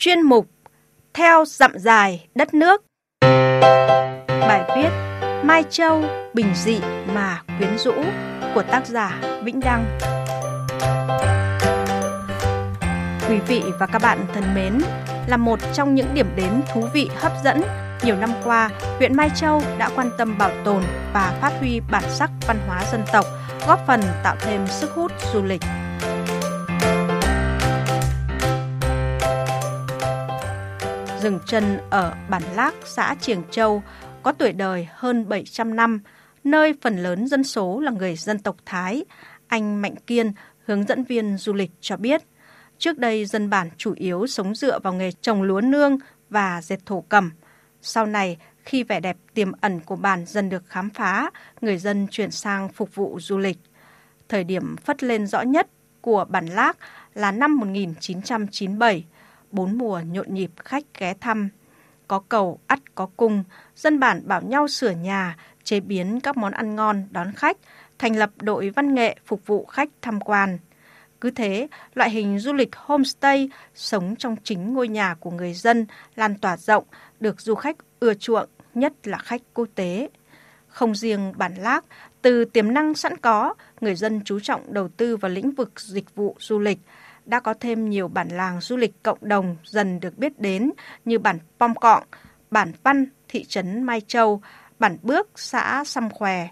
chuyên mục Theo dặm dài đất nước. Bài viết Mai Châu bình dị mà quyến rũ của tác giả Vĩnh Đăng. Quý vị và các bạn thân mến, là một trong những điểm đến thú vị hấp dẫn nhiều năm qua, huyện Mai Châu đã quan tâm bảo tồn và phát huy bản sắc văn hóa dân tộc, góp phần tạo thêm sức hút du lịch. Dừng chân ở bản Lác, xã Triềng Châu, có tuổi đời hơn 700 năm, nơi phần lớn dân số là người dân tộc Thái. Anh Mạnh Kiên, hướng dẫn viên du lịch cho biết, trước đây dân bản chủ yếu sống dựa vào nghề trồng lúa nương và dệt thổ cẩm. Sau này, khi vẻ đẹp tiềm ẩn của bản dần được khám phá, người dân chuyển sang phục vụ du lịch. Thời điểm phất lên rõ nhất của bản Lác là năm 1997, bốn mùa nhộn nhịp khách ghé thăm. Có cầu, ắt có cung, dân bản bảo nhau sửa nhà, chế biến các món ăn ngon đón khách, thành lập đội văn nghệ phục vụ khách tham quan. Cứ thế, loại hình du lịch homestay sống trong chính ngôi nhà của người dân lan tỏa rộng, được du khách ưa chuộng, nhất là khách quốc tế. Không riêng bản lác, từ tiềm năng sẵn có, người dân chú trọng đầu tư vào lĩnh vực dịch vụ du lịch, đã có thêm nhiều bản làng du lịch cộng đồng dần được biết đến như bản Pom Cọng, bản Văn, thị trấn Mai Châu, bản Bước, xã Xăm Khòe.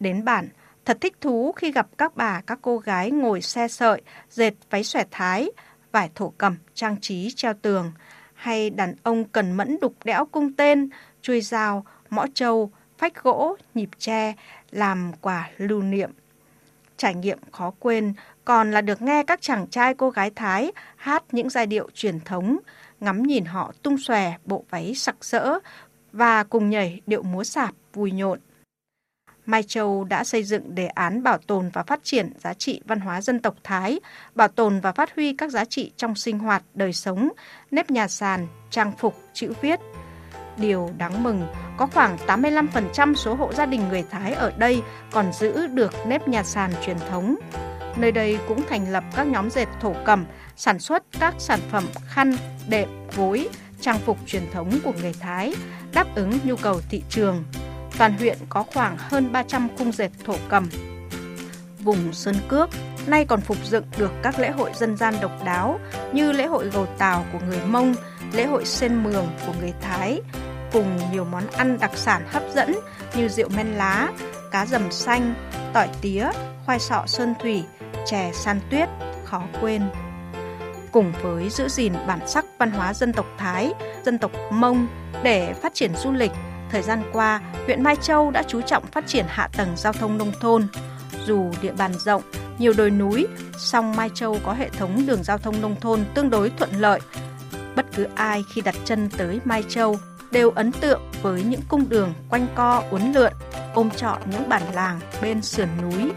Đến bản, thật thích thú khi gặp các bà các cô gái ngồi xe sợi, dệt váy xòe thái, vải thổ cẩm trang trí treo tường, hay đàn ông cần mẫn đục đẽo cung tên, chui dao, mõ trâu, phách gỗ, nhịp tre, làm quà lưu niệm. Trải nghiệm khó quên còn là được nghe các chàng trai cô gái Thái hát những giai điệu truyền thống, ngắm nhìn họ tung xòe bộ váy sặc sỡ và cùng nhảy điệu múa sạp vui nhộn. Mai Châu đã xây dựng đề án bảo tồn và phát triển giá trị văn hóa dân tộc Thái, bảo tồn và phát huy các giá trị trong sinh hoạt, đời sống, nếp nhà sàn, trang phục, chữ viết. Điều đáng mừng, có khoảng 85% số hộ gia đình người Thái ở đây còn giữ được nếp nhà sàn truyền thống. Nơi đây cũng thành lập các nhóm dệt thổ cẩm, sản xuất các sản phẩm khăn, đệm, gối, trang phục truyền thống của người Thái, đáp ứng nhu cầu thị trường. Toàn huyện có khoảng hơn 300 cung dệt thổ cẩm. Vùng Sơn Cước nay còn phục dựng được các lễ hội dân gian độc đáo như lễ hội gầu tàu của người Mông, lễ hội sen mường của người Thái, cùng nhiều món ăn đặc sản hấp dẫn như rượu men lá, cá dầm xanh, tỏi tía, khoai sọ sơn thủy, chè san tuyết, khó quên. Cùng với giữ gìn bản sắc văn hóa dân tộc Thái, dân tộc Mông để phát triển du lịch, thời gian qua, huyện Mai Châu đã chú trọng phát triển hạ tầng giao thông nông thôn. Dù địa bàn rộng, nhiều đồi núi, song Mai Châu có hệ thống đường giao thông nông thôn tương đối thuận lợi. Bất cứ ai khi đặt chân tới Mai Châu đều ấn tượng với những cung đường quanh co uốn lượn, ôm trọn những bản làng bên sườn núi.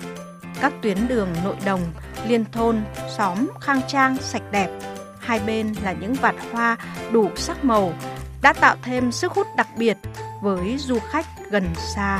Các tuyến đường nội đồng, liên thôn, xóm khang trang, sạch đẹp. Hai bên là những vạt hoa đủ sắc màu, đã tạo thêm sức hút đặc biệt với du khách gần xa.